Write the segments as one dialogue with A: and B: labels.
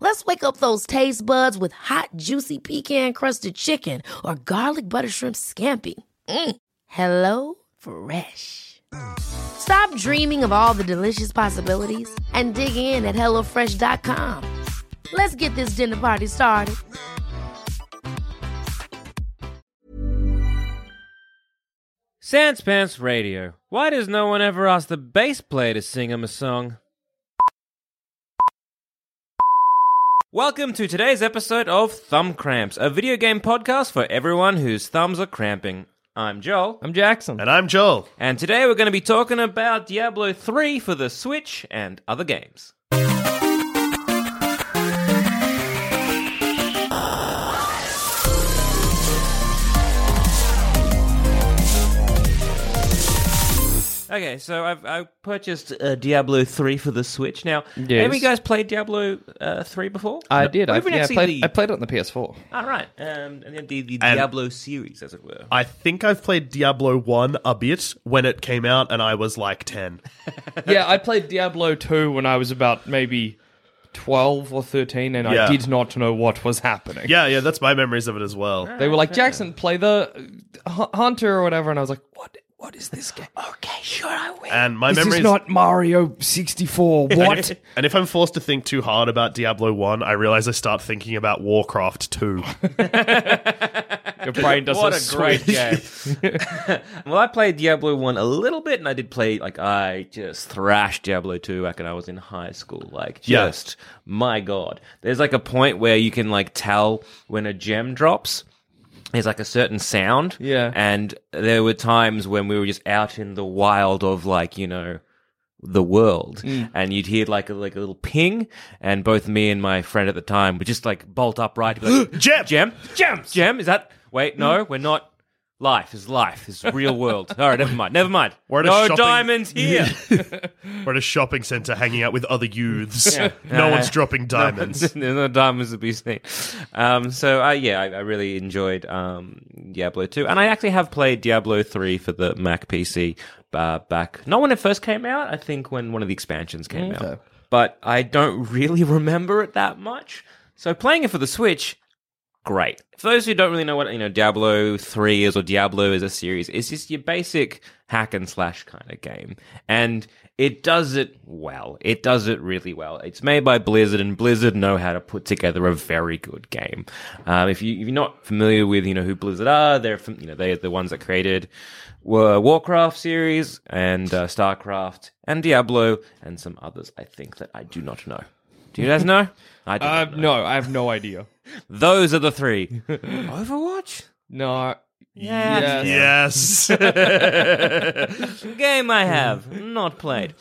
A: Let's wake up those taste buds with hot, juicy pecan-crusted chicken or garlic butter shrimp scampi. Mm. Hello Fresh. Stop dreaming of all the delicious possibilities and dig in at HelloFresh.com. Let's get this dinner party started.
B: Sans Pants Radio. Why does no one ever ask the bass player to sing him a song? Welcome to today's episode of Thumb Cramps, a video game podcast for everyone whose thumbs are cramping. I'm Joel,
C: I'm Jackson.
D: And I'm Joel.
B: and today we're going to be talking about Diablo 3 for the Switch and other games. Okay, so I've I purchased uh, Diablo 3 for the Switch. Now,
C: Yes.
B: have you guys played Diablo uh, 3 before?
C: I did.
B: Or
C: I,
B: even
C: yeah, I
B: actually
C: played,
B: the-
C: I played it on the PS4.
B: All right, um, and then the, the
D: And-
B: Diablo series, as it were.
D: I think I've played Diablo 1 a bit when it came out and I was like 10.
C: yeah, I played Diablo 2 when I was about maybe 12 or 13 and
D: Yeah.
C: I did not know what was happening.
D: Yeah, yeah, that's my memories of it as well.
C: They were like, Jackson, play the uh, Hu- Hunter or whatever. And I was like, what? What is this game?
B: Okay, sure, I will.
D: And my
C: This
D: memories
C: is not Mario 64. What?
D: And if I'm forced to think too hard about Diablo 1, I realize I start thinking about Warcraft 2.
C: Your brain doesn't
B: what
C: a
B: a great game. well, I played Diablo 1 a little bit, and I did play, like, I just thrashed Diablo 2 back when I was in high school. Like,
D: Yeah.
B: just, my God. There's, like, a point where you can, like, tell when a gem drops. There's like a certain sound.
C: Yeah.
B: And there were times when we were just out in the wild of, like, you know, the world
C: Mm.
B: and you'd hear like a like a little ping and both me and my friend at the time would just like bolt upright like,
D: Gem!
B: gem gem gem is that wait no we're not life is life is real world all right never mind never mind
D: We're at a
B: no
D: shopping-
B: diamonds here
D: We're at a shopping center hanging out with other youths. No one's dropping diamonds.
B: There's no diamonds to be seen. Um, so uh, yeah, I, I really enjoyed um, Diablo 2, and I actually have played Diablo 3 for the Mac PC uh, back not when it first came out. I think when one of the expansions came out, but I don't really remember it that much. So playing it for the Switch, great. For those who don't really know what you know Diablo 3 is or Diablo is a series, it's just your basic hack and slash kind of game. And it does it well. It does it really well. It's made by Blizzard and Blizzard know how to put together a very good game. Um, if you if you're not familiar with, you know, who Blizzard are, they're from, you know, they're the ones that created were Warcraft series and uh, Starcraft and Diablo and some others I think that I do not know. Do you guys know? I do
C: Uh,
B: not know.
C: no, I have no idea.
B: Those are the three. Overwatch?
C: No.
B: Yeah.
D: Yes.
B: Game I have not played.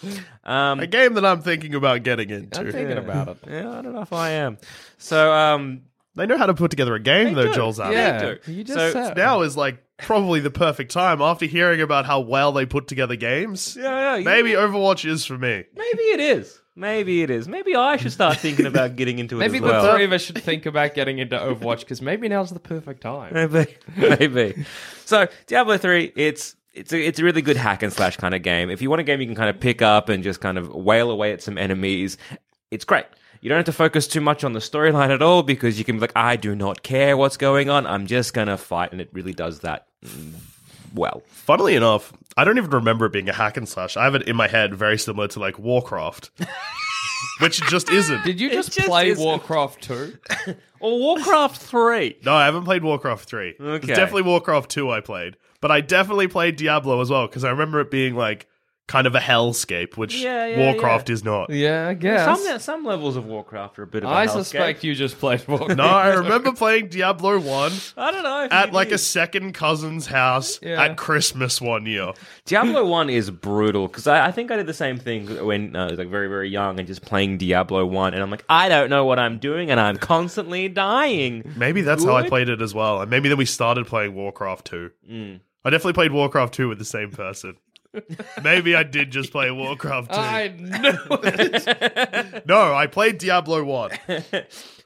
B: Um,
D: a game that I'm thinking about getting
C: I'm
D: into.
C: thinking about it.
B: yeah, I don't know if I am. So, um,
D: They know how to put together a game, though,
B: do.
D: Joel's out.
C: Yeah,
B: do.
C: you just
B: So
C: said.
D: Now is like probably the perfect time after hearing about how well they put together games.
B: yeah, yeah,
D: Maybe Overwatch is for me.
B: maybe it is. Maybe it is. Maybe I should start thinking about getting into it
C: Maybe
B: as
C: the
B: well.
C: three of us should think about getting into Overwatch because maybe now's the perfect time.
B: Maybe, maybe. So Diablo three, it's it's a, it's a really good hack and slash kind of game. If you want a game you can kind of pick up and just kind of wail away at some enemies, it's great. You don't have to focus too much on the storyline at all because you can be like, I do not care what's going on. I'm just gonna fight, and it really does that mm, well.
D: Funnily enough, I don't even remember it being a hack and slash. I have it in my head very similar to like Warcraft, which it just isn't.
C: Did you just,
B: just
C: play
B: isn't.
C: Warcraft 2?
B: Or Warcraft three.
D: No, I haven't played Warcraft 3.
B: Okay.
D: It's definitely Warcraft 2 I played. But I definitely played Diablo as well, because I remember it being like kind of a hellscape, which
B: Yeah, yeah,
D: Warcraft is not.
C: Yeah, I guess.
B: Some some levels of Warcraft are a bit of a
C: I
B: hellscape.
C: I suspect you just played Warcraft.
D: No, I remember playing Diablo 1
B: I don't know.
D: at
B: you
D: like a second cousin's house
C: Yeah.
D: at Christmas one year.
B: Diablo One is brutal because I, I think I did the same thing when uh, I was like very very young and just playing Diablo One, and I'm like I don't know what I'm doing, and I'm constantly dying.
D: Maybe that's how I played it as well. And maybe then we started playing Warcraft 2.
B: Mm.
D: I definitely played Warcraft 2 with the same person. maybe I did just play Warcraft 2.
C: I know it.
D: No, I played Diablo 1.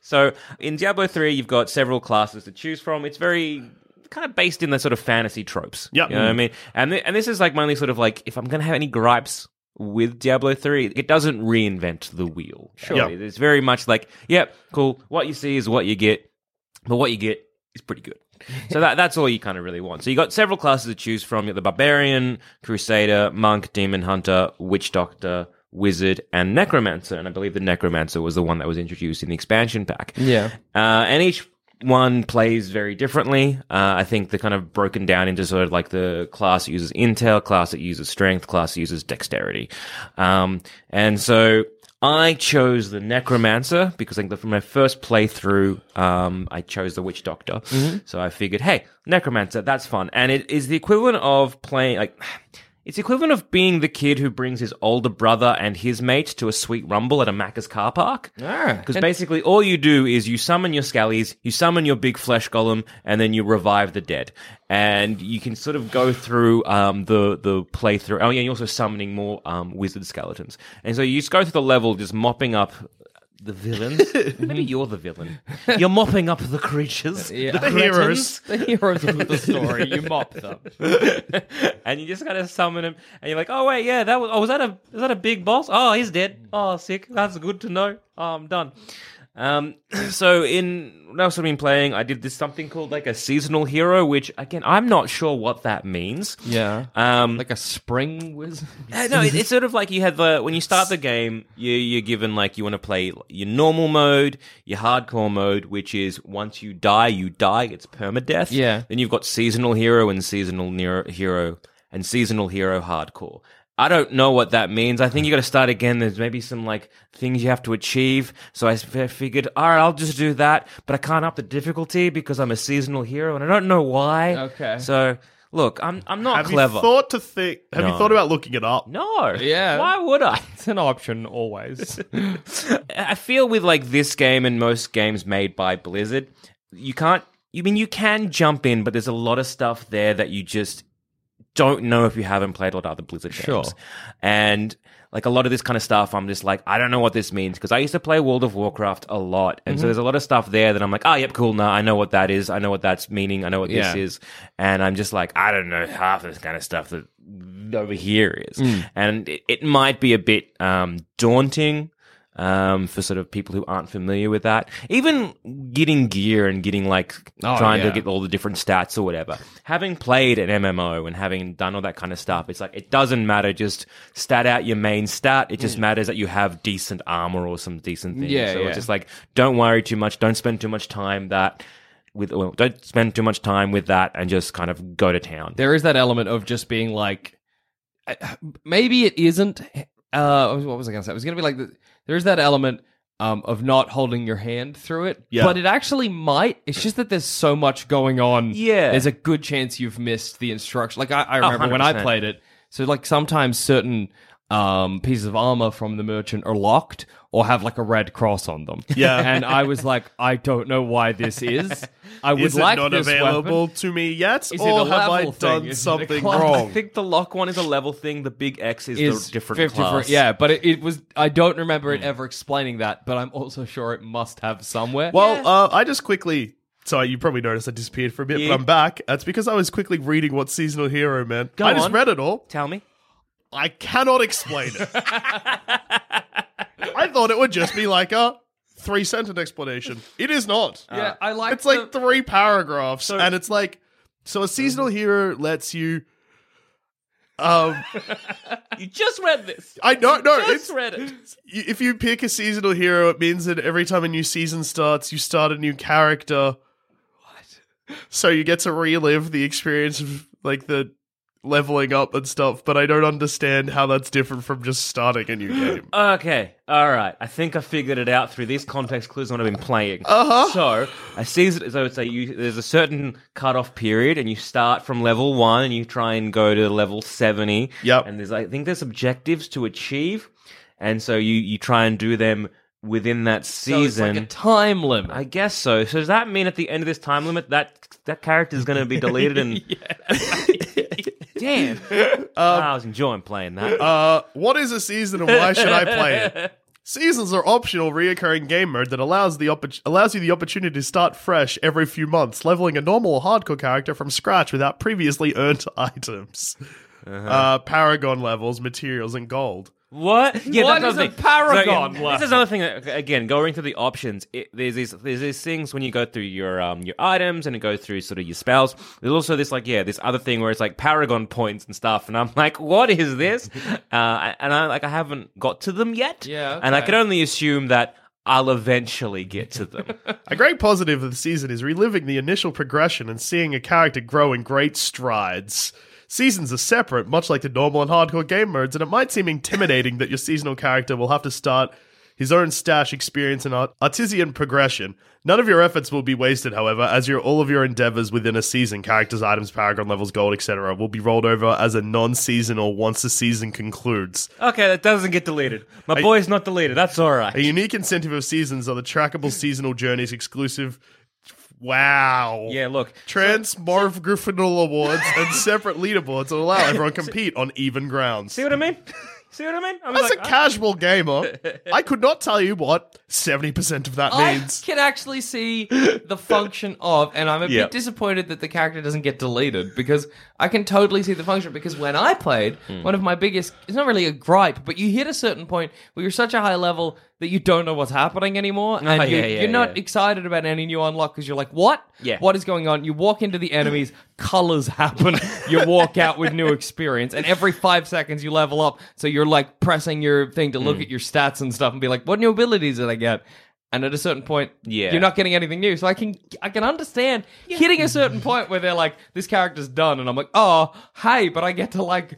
B: So in Diablo 3, you've got several classes to choose from. It's very kind of based in the sort of fantasy tropes.
D: Yep.
B: You know what I mean? And, th- and this is like my only sort of like, if I'm going to have any gripes with Diablo 3, it doesn't reinvent the wheel. Sure.
D: Yeah.
B: It's very much like, yep, cool. What you see is what you get, but what you get is pretty good. So that that's all you kind of really want. So you got several classes to choose from. You got the barbarian, crusader, monk, demon hunter, witch doctor, wizard, and necromancer. And I believe the necromancer was the one that was introduced in the expansion pack.
C: Yeah.
B: Uh, and each one plays very differently. Uh, I think they're kind of broken down into sort of like the class that uses intel, class that uses strength, class that uses dexterity. Um, and so I chose the necromancer because I think that from my first playthrough, um, I chose the witch doctor. So I figured, hey, necromancer, that's fun. And it is the equivalent of playing, like, it's equivalent of being the kid who brings his older brother and his mate to a sweet rumble at a Macca's car park.
C: Ah.
B: Because basically, all you do is you summon your scallies, you summon your big flesh golem, and then you revive the dead. And you can sort of go through um, the the playthrough. Oh yeah, you're also summoning more um, wizard skeletons. And so you just go through the level, just mopping up the villains. Maybe you're the villain. You're mopping up the creatures,
C: Yeah.
B: the,
C: The
D: heroes.
B: cretins.
C: The heroes of the story. You mop them.
B: and you just gotta summon him, and you're like, "Oh wait, yeah, that was. Oh, was that a was that a big boss? Oh, he's dead. Oh, sick. That's good to know. Oh, I'm done." Um, so in what else I've been playing, I did this something called like a seasonal hero, which again I'm not sure what that means.
C: Yeah.
B: Um,
C: Like a spring wizard.
B: uh, no, it, it's sort of like you have the when you start the game, you, you're given like you want to play your normal mode, your hardcore mode, which is once you die, you die. It's permadeath.
C: Yeah.
B: Then you've got seasonal hero and seasonal hero and seasonal hero hardcore. I don't know what that means. I think you got to start again. There's maybe some like things you have to achieve. So I figured, all right, I'll just do that. But I can't up the difficulty because I'm a seasonal hero, and I don't know why.
C: Okay.
B: So look, I'm I'm not
D: Have
B: clever.
D: you thought to think? Have
B: No.
D: you thought about looking it up?
B: no.
C: Yeah.
B: Why would I?
C: It's an option always.
B: I feel with like this game and most games made by Blizzard, you can't. You mean you can jump in, but there's a lot of stuff there that you just don't know if you haven't played a lot of other Blizzard
C: Sure.
B: games. And like a lot of this kind of stuff, I'm just like, I don't know what this means because I used to play World of Warcraft a lot, and
C: Mm-hmm.
B: so there's a lot of stuff there that I'm like, oh, yep, cool. Nah, I know what that is. I know what that's meaning. I know what
C: Yeah.
B: this is, and I'm just like, I don't know half of this kind of stuff that over here is,
C: Mm.
B: and it, it might be a bit um, daunting um, for sort of people who aren't familiar with that. Even getting gear and getting like
C: Oh,
B: trying
C: yeah.
B: to get all the different stats or whatever. Having played an MMO and having done all that kind of stuff, it's like it doesn't matter. Just stat out your main stat. It just matters that you have decent armor or some decent things.
C: Mm. Yeah,
B: so
C: yeah.
B: it's just like don't worry too much. Don't spend too much time that. With well, don't spend too much time with that, and just kind of go to town.
C: there is that element of just being like, uh, maybe it isn't. Uh, what was I going to say? It was going to be like, the, there is that element um, of not holding your hand through it,
D: Yeah.
C: but it actually might. It's just that there's so much going on.
B: Yeah.
C: there's a good chance you've missed the instruction. Like I, I remember when I
B: 100%.
C: played it. So like sometimes certain um, pieces of armor from the merchant are locked or have like a red cross on them.
D: Yeah.
C: and I was like, I don't know why this is. I would
D: Is it
C: like
D: not
C: this
D: available
C: weapon.
D: to me yet,
C: Is it
D: or
C: a
D: have I
C: level thing?
D: done
C: Is it a
D: something
C: class?
B: I
D: wrong?
B: think the lock one is a level thing. The big X is,
C: is
B: the different
C: fif-
B: class.
C: yeah, but it, it was. I don't remember it ever explaining that, but I'm also sure it must have somewhere.
D: Well, uh, I just quickly. Sorry, you probably noticed I disappeared for a bit,
B: Yeah.
D: but I'm back. That's because I was quickly reading what seasonal hero meant.
B: Go
D: I just
B: on.
D: read it all.
B: Tell me.
D: I cannot explain it. I thought it would just be like a three sentence explanation. It is not.
C: yeah, I like.
D: it's like three paragraphs, and it's like so. A seasonal hero lets you. Um,
B: You just read this.
D: I don't know.
B: Just
D: It's,
B: read it.
D: if you pick a seasonal hero, it means that every time a new season starts, you start a new character. What? So you get to relive the experience of like the leveling up and stuff, but I don't understand how that's different from just starting a new game.
B: Okay, all right. I think I figured it out through these context clues when I've been playing. Uh-huh. So I see. So it's a you, there's a certain cutoff period, and you start from level one, and you try and go to level seventy.
D: Yep.
B: And there's I think there's objectives to achieve, and so you you try and do them within that
C: So it's
B: season.
C: like a time limit.
B: I guess so. So does that mean at the end of this time limit that that character is going to be deleted? And damn, I was enjoying playing that.
D: Uh, what is a season and why should I play it? Seasons are optional, reoccurring game mode that allows the oppor- allows you the opportunity to start fresh every few months, leveling a normal or hardcore character from scratch without previously earned items. uh Paragon levels, materials, and gold.
B: What? Yeah,
C: What
B: that's
C: is
B: another
C: a
B: thing.
C: paragon
B: So, yeah? This is another thing. that- Again, going through the options, it, there's these there's these things when you go through your um your items and it goes through sort of your spells. There's also this like yeah this other thing where it's like paragon points and stuff, and I'm like, what is this? uh, and I like I haven't got to them yet.
C: Yeah,
B: and I
C: okay.
B: can only assume that I'll eventually get to them.
D: A great positive of the season is reliving the initial progression and seeing a character grow in great strides. Seasons are separate, much like the normal and hardcore game modes, and it might seem intimidating that your seasonal character will have to start his own stash experience and art- artisan progression. None of your efforts will be wasted, however, as your all of your endeavors within a season, characters, items, paragon levels, gold, etc., will be rolled over as a non-seasonal once the season concludes.
B: okay, that doesn't get deleted. My boy's not deleted. That's all right.
D: A unique incentive of seasons are the trackable seasonal journeys exclusive. Wow.
B: yeah, look.
D: Transmogrification Awards and separate leaderboards that allow everyone to compete on even grounds.
B: See what I mean? See what I mean? I was
D: As
B: like,
D: a casual gamer, I could not tell you what 70% of that
C: I
D: means.
C: can actually see the function of, and I'm a
B: Yeah.
C: bit disappointed that the character doesn't get deleted because I can totally see the function. Because when I played,
B: Hmm.
C: one of my biggest, it's not really a gripe, but you hit a certain point where you're such a high level that you don't know what's happening anymore. And
B: Oh,
C: you're,
B: yeah, yeah,
C: you're not
B: yeah.
C: excited about any new unlock because you're like, what?
B: Yeah.
C: What is going on? You walk into the enemies, colors happen, you walk out with new experience, and every five seconds you level up. So you're like pressing your thing to look
B: Hmm.
C: at your stats and stuff and be like, what new abilities did I get? And at a certain point,
B: Yeah.
C: you're not getting anything new. So I can I can understand hitting a certain point where they're like, this character's done, and I'm like, oh, hey, but I get to like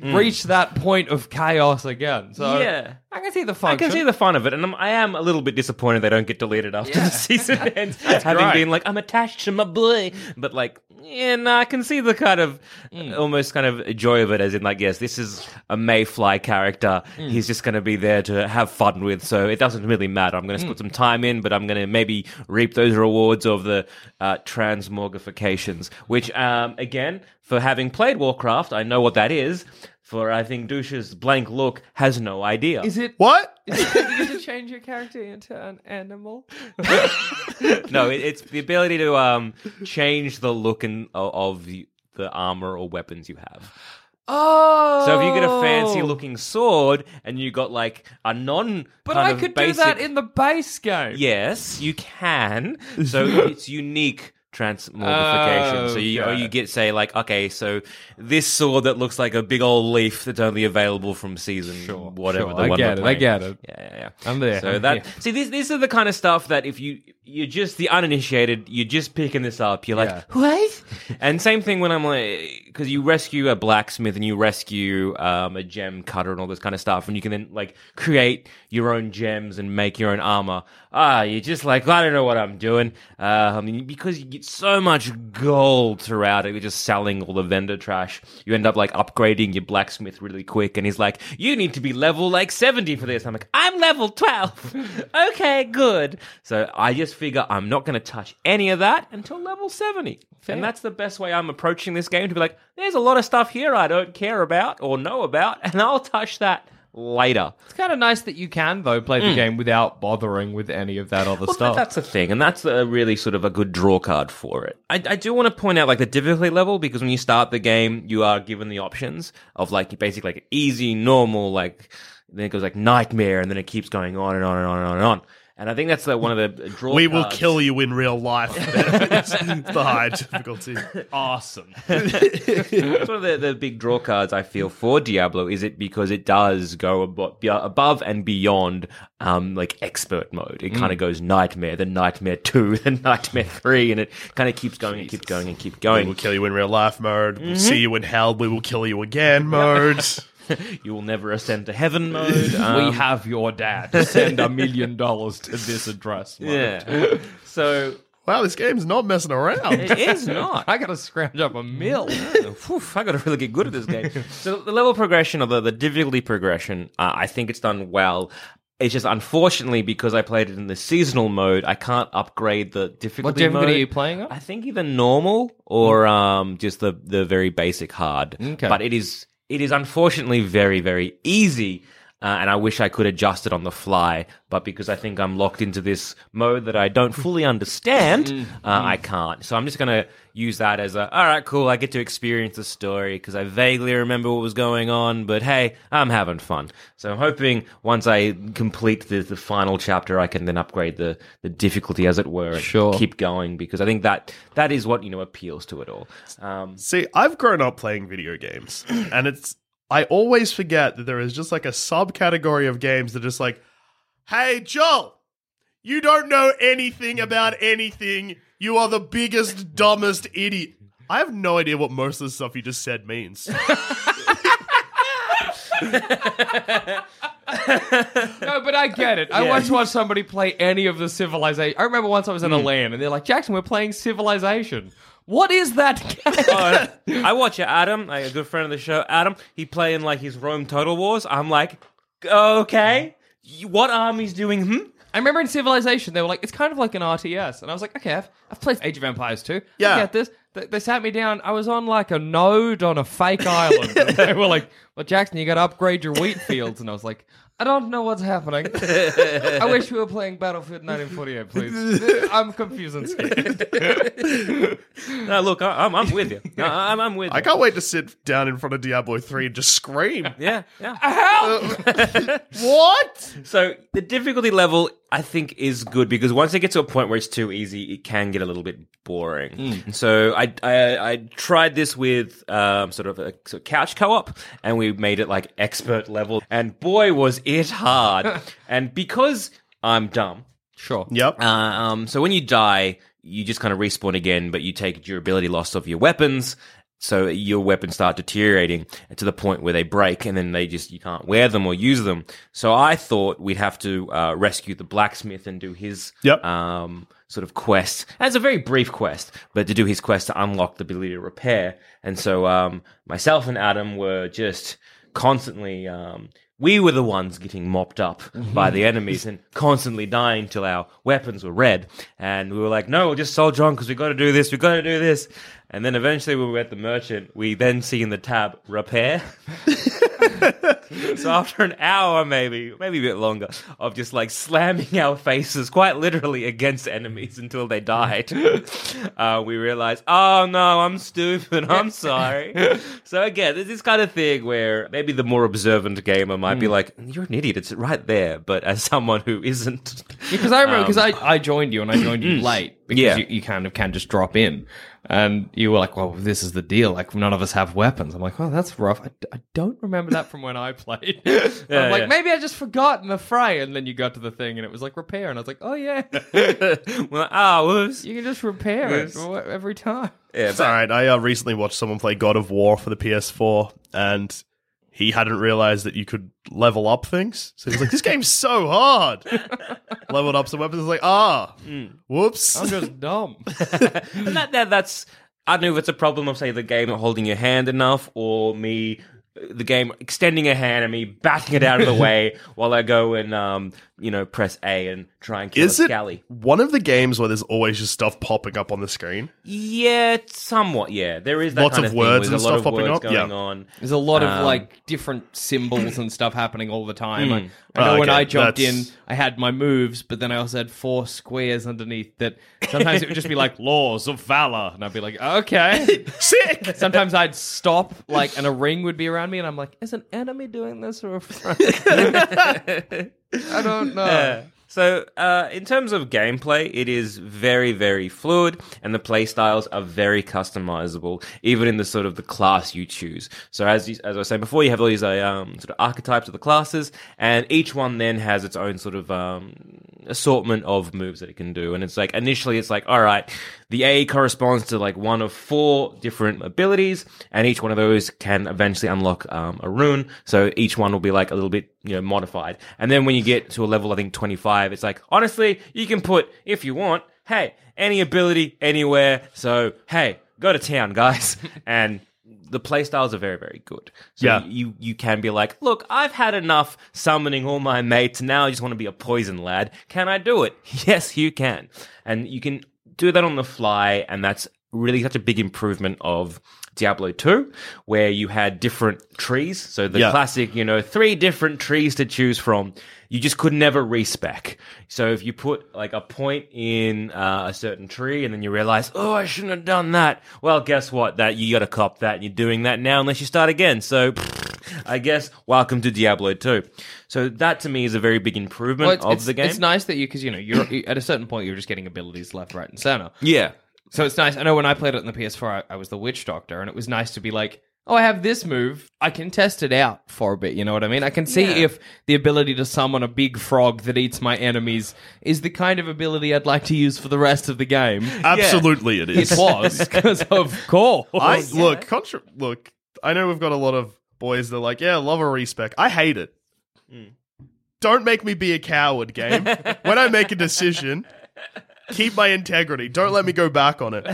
C: reach that point of chaos again. So
B: Yeah.
C: I can see the
B: fun.
C: I
B: can see the fun of it, and I'm, I am a little bit disappointed they don't get deleted after the season ends. having
C: great.
B: been like, I'm attached to my boy, but like, yeah, no, I can see the kind of
C: Mm.
B: almost kind of joy of it, as in like, yes, this is a Mayfly character.
C: Mm.
B: He's just going to be there to have fun with, so it doesn't really matter. I'm going to
C: Mm.
B: put some time in, but I'm going to maybe reap those rewards of the uh, transmogrifications, which, um, again, for having played Warcraft, I know what that is. For I think Douche's blank look has no idea.
C: Is it?
D: What?
C: Is it that you get to change your character into an animal?
B: no, it, it's the ability to um change the look and of the, the armor or weapons you have.
C: Oh,
B: So if you get a fancy looking sword and you got like a non,
C: but
B: kind
C: I
B: of
C: could
B: basic,
C: do that in the base game.
B: Yes, you can. So it's unique transmogrification. so you or you get say like okay, so this sword that looks like a big old leaf that's only available from season whatever
C: sure.
B: the
C: I
B: one
C: get it, I get it.
B: Yeah, yeah, yeah.
C: I'm there.
B: So that
C: Yeah.
B: see these these are the kind of stuff that if you you're just the uninitiated, you're just picking this up. You're like,
C: Yeah.
B: what? and same thing when I'm like, because you rescue a blacksmith and you rescue um, a gem cutter and all this kind of stuff, and you can then like create your own gems and make your own armor. Ah, you're just like, I don't know what I'm doing, um, because you so much gold throughout it. You're just selling all the vendor trash. You end up like upgrading your blacksmith really quick, and he's like, you need to be level like 70 for this. I'm like, I'm level 12. okay, good. So I just figure I'm not going to touch any of that until level 70. And that's the best way I'm approaching this game to be like, there's a lot of stuff here I don't care about or know about, and I'll touch that later.
C: It's kind of nice that you can though play the game without bothering with any of that other
B: Hmm. Well,
C: stuff.
B: That's the thing, and that's a really sort of a good draw card for it. I, I do want to point out like the difficulty level because when you start the game, you are given the options of like basically like easy, normal, like then it goes like nightmare, and then it keeps going on and on and on and on and on. And I think that's the, one of the draw.
D: we will kill you in real life. it's the high difficulty.
C: Awesome.
B: It's one of the, the big draw cards I feel for Diablo. Is it because it does go above and beyond um, like expert mode? It
D: Mm.
B: kind of goes nightmare, then nightmare two, then nightmare three, and it kind of keeps going and keeps going and keeps going.
D: We will kill you in real life mode.
B: Mm-hmm.
D: We'll see you in hell. We will kill you again mode.
B: You will never ascend to heaven mode. Um,
C: we have your dad. Send a million dollars to this address. mate.
B: yeah. So
D: wow, this game's not messing around.
B: it is not.
C: I gotta scrounge up a mill.
B: Phew, I got to really get good at this game. so the level progression or the, the difficulty progression, uh, I think it's done well. It's just unfortunately because I played it in the seasonal mode, I can't upgrade the difficulty. Mode.
C: What difficulty
B: mode.
C: are you playing on?
B: I think either normal or um, just the the very basic hard.
C: Okay.
B: But it is it is unfortunately very very easy. Uh, and I wish I could adjust it on the fly, but because I think I'm locked into this mode that I don't fully understand,
C: Mm,
B: uh, I can't. So I'm just gonna use that as a all right, cool. I get to experience the story because I vaguely remember what was going on, but hey, I'm having fun. So I'm hoping once I complete the, the final chapter, I can then upgrade the the difficulty, as it were, and
C: Sure.
B: keep going because I think that that is what you know appeals to it all. Um,
D: See, I've grown up playing video games, and it's I always forget that there is just like a subcategory of games that just like, hey, Joel, you don't know anything about anything. You are the biggest, dumbest idiot. I have no idea what most of the stuff you just said means.
C: No, but I get it. I once watched somebody play any of the Civilization. I remember once I was in a LAN and they're like, Jackson, we're playing Civilization. What is that game?
B: I watch Adam, like a good friend of the show. Adam, he playing like his Rome Total Wars. I'm like, okay, what army's doing? Hmm.
C: I remember in Civilization, they were like, it's kind of like an RTS. And I was like, okay, I've, I've played Age of Empires too.
D: Yeah.
C: I get this. They, they sat me down. I was on like a node on a fake island. And they were like, well, Jackson, you got to upgrade your wheat fields. And I was like, I don't know what's happening. I wish we were playing Battlefield 1948, please. I'm confused and scared.
B: No, look, I, I'm, I'm with you. No, I'm, I'm with you.
D: I can't wait to sit down in front of Diablo 3 and just scream.
B: Yeah, yeah. Help!
D: what?
B: So the difficulty level, I think, is good because once it gets to a point where it's too easy, it can get a little bit boring. So I, I I tried this with um, sort of a sort of couch co-op, and we made it like expert level, and boy was it hard. and because I'm dumb,
C: Sure.
D: Yep.
B: uh, um, so when you die, you just kind of respawn again, but you take durability loss of your weapons. So your weapons start deteriorating to the point where they break, and then they just you can't wear them or use them. So I thought we'd have to uh, rescue the blacksmith and do his
D: Yep.
B: um, sort of quest. As a very brief quest, but to do his quest to unlock the ability to repair. And so um, myself and Adam were just constantly. Um, we were the ones getting mopped up mm-hmm. by the enemies and constantly dying till our weapons were red. And we were like, no, we'll just soldier on because we've got to do this, We've got to do this. And then eventually, when we were at the merchant, we then see in the tab repair. so after an hour, maybe, maybe a bit longer, of just like slamming our faces quite literally against enemies until they died, uh, we realized, oh no, I'm stupid. I'm sorry. so again, there's this kind of thing where maybe the more observant gamer might be like, you're an idiot. It's right there. But as someone who isn't,
C: Because I remember, because I, I joined you and I joined you late because
B: Yeah.
C: you, you kind of can just drop in. And you were like, well, this is the deal. Like, none of us have weapons. I'm like, well, that's rough. I, I don't remember that from when I played. I'm like,
B: yeah.
C: maybe I just forgot in the fray. And then you got to the thing and it was like repair. And I was like, oh, yeah.
B: well, ah, whoops.
C: You can just repair it every time.
B: Yeah,
D: It's all right. I uh, recently watched someone play God of War for the PS4, and he hadn't realized that you could level up things. So he's like, "This game's so hard." Leveled up some weapons. I like, "Ah, whoops."
C: I'm just dumb.
B: and that, that that's I don't know if it's a problem of say the game not holding your hand enough or me the game extending a hand and me batting it out of the way while I go and um you know press A and try and kill
D: Is
B: a
D: it
B: scally.
D: one of the games where there's always just stuff popping up on the screen?
B: Yeah, somewhat. Yeah, there is that
D: Lots
B: kind
D: of
B: of,
D: words
B: thing.
D: and
B: There's a lot
D: stuff
B: of
D: popping
B: words
D: up?
B: going
D: Yeah.
B: on.
C: There's a lot of
B: Um,
C: like different symbols and stuff happening all the time. I, I know
D: Oh,
C: when
D: okay.
C: I jumped
D: That's-
C: in, I had my moves, but then I also had four squares underneath that sometimes it would just be like laws of valor. And I'd be like, okay.
D: Sick.
C: Sometimes I'd stop, like, and a ring would be around me, and I'm like, is an enemy doing this or a friend? I don't know.
B: So, uh, in terms of gameplay, it is very, very fluid, and the playstyles are very customizable, even in the sort of the class you choose. So, as you, as I was saying before, you have all these uh, um, sort of archetypes of the classes, and each one then has its own sort of um, assortment of moves that it can do. And it's like initially, it's like, all right, the A corresponds to like one of four different abilities, and each one of those can eventually unlock um, a rune. So each one will be like a little bit, you know, modified. And then when you get to a level, I think 25, it's like, honestly, you can put, if you want, hey, any ability anywhere. So, hey, go to town, guys. and the playstyles are very, very good. So
D: Yeah.
B: you you can be like, look, I've had enough summoning all my mates. Now I just want to be a poison lad. Can I do it? Yes, you can, and you can do that on the fly, and that's really such a big improvement of Diablo 2, where you had different trees. So the
D: Yeah.
B: classic, you know, three different trees to choose from. You just could never respec. So if you put like a point in uh, a certain tree and then you realize, oh, I shouldn't have done that. Well, guess what? That you got to cop that and you're doing that now unless you start again. So I guess welcome to Diablo 2. So that to me is a very big improvement
C: Well, it's,
B: of
C: it's-
B: the game.
C: It's nice that you because you know you're at a certain point you're just getting abilities left, right, and center.
B: Yeah.
C: So it's nice. I know when I played it on the PS4, I, I was the Witch Doctor, and it was nice to be like, oh, I have this move. I can test it out for a bit. You know what I mean? I can see
B: Yeah.
C: if the ability to summon a big frog that eats my enemies is the kind of ability I'd like to use for the rest of the game.
D: Absolutely, it is.
C: It was because of course.
D: I look, contra- look. I know we've got a lot of boys that are like, yeah, love a respec. I hate it. Hmm. Don't make me be a coward, game. when I make a decision, keep my integrity. Don't let me go back on it.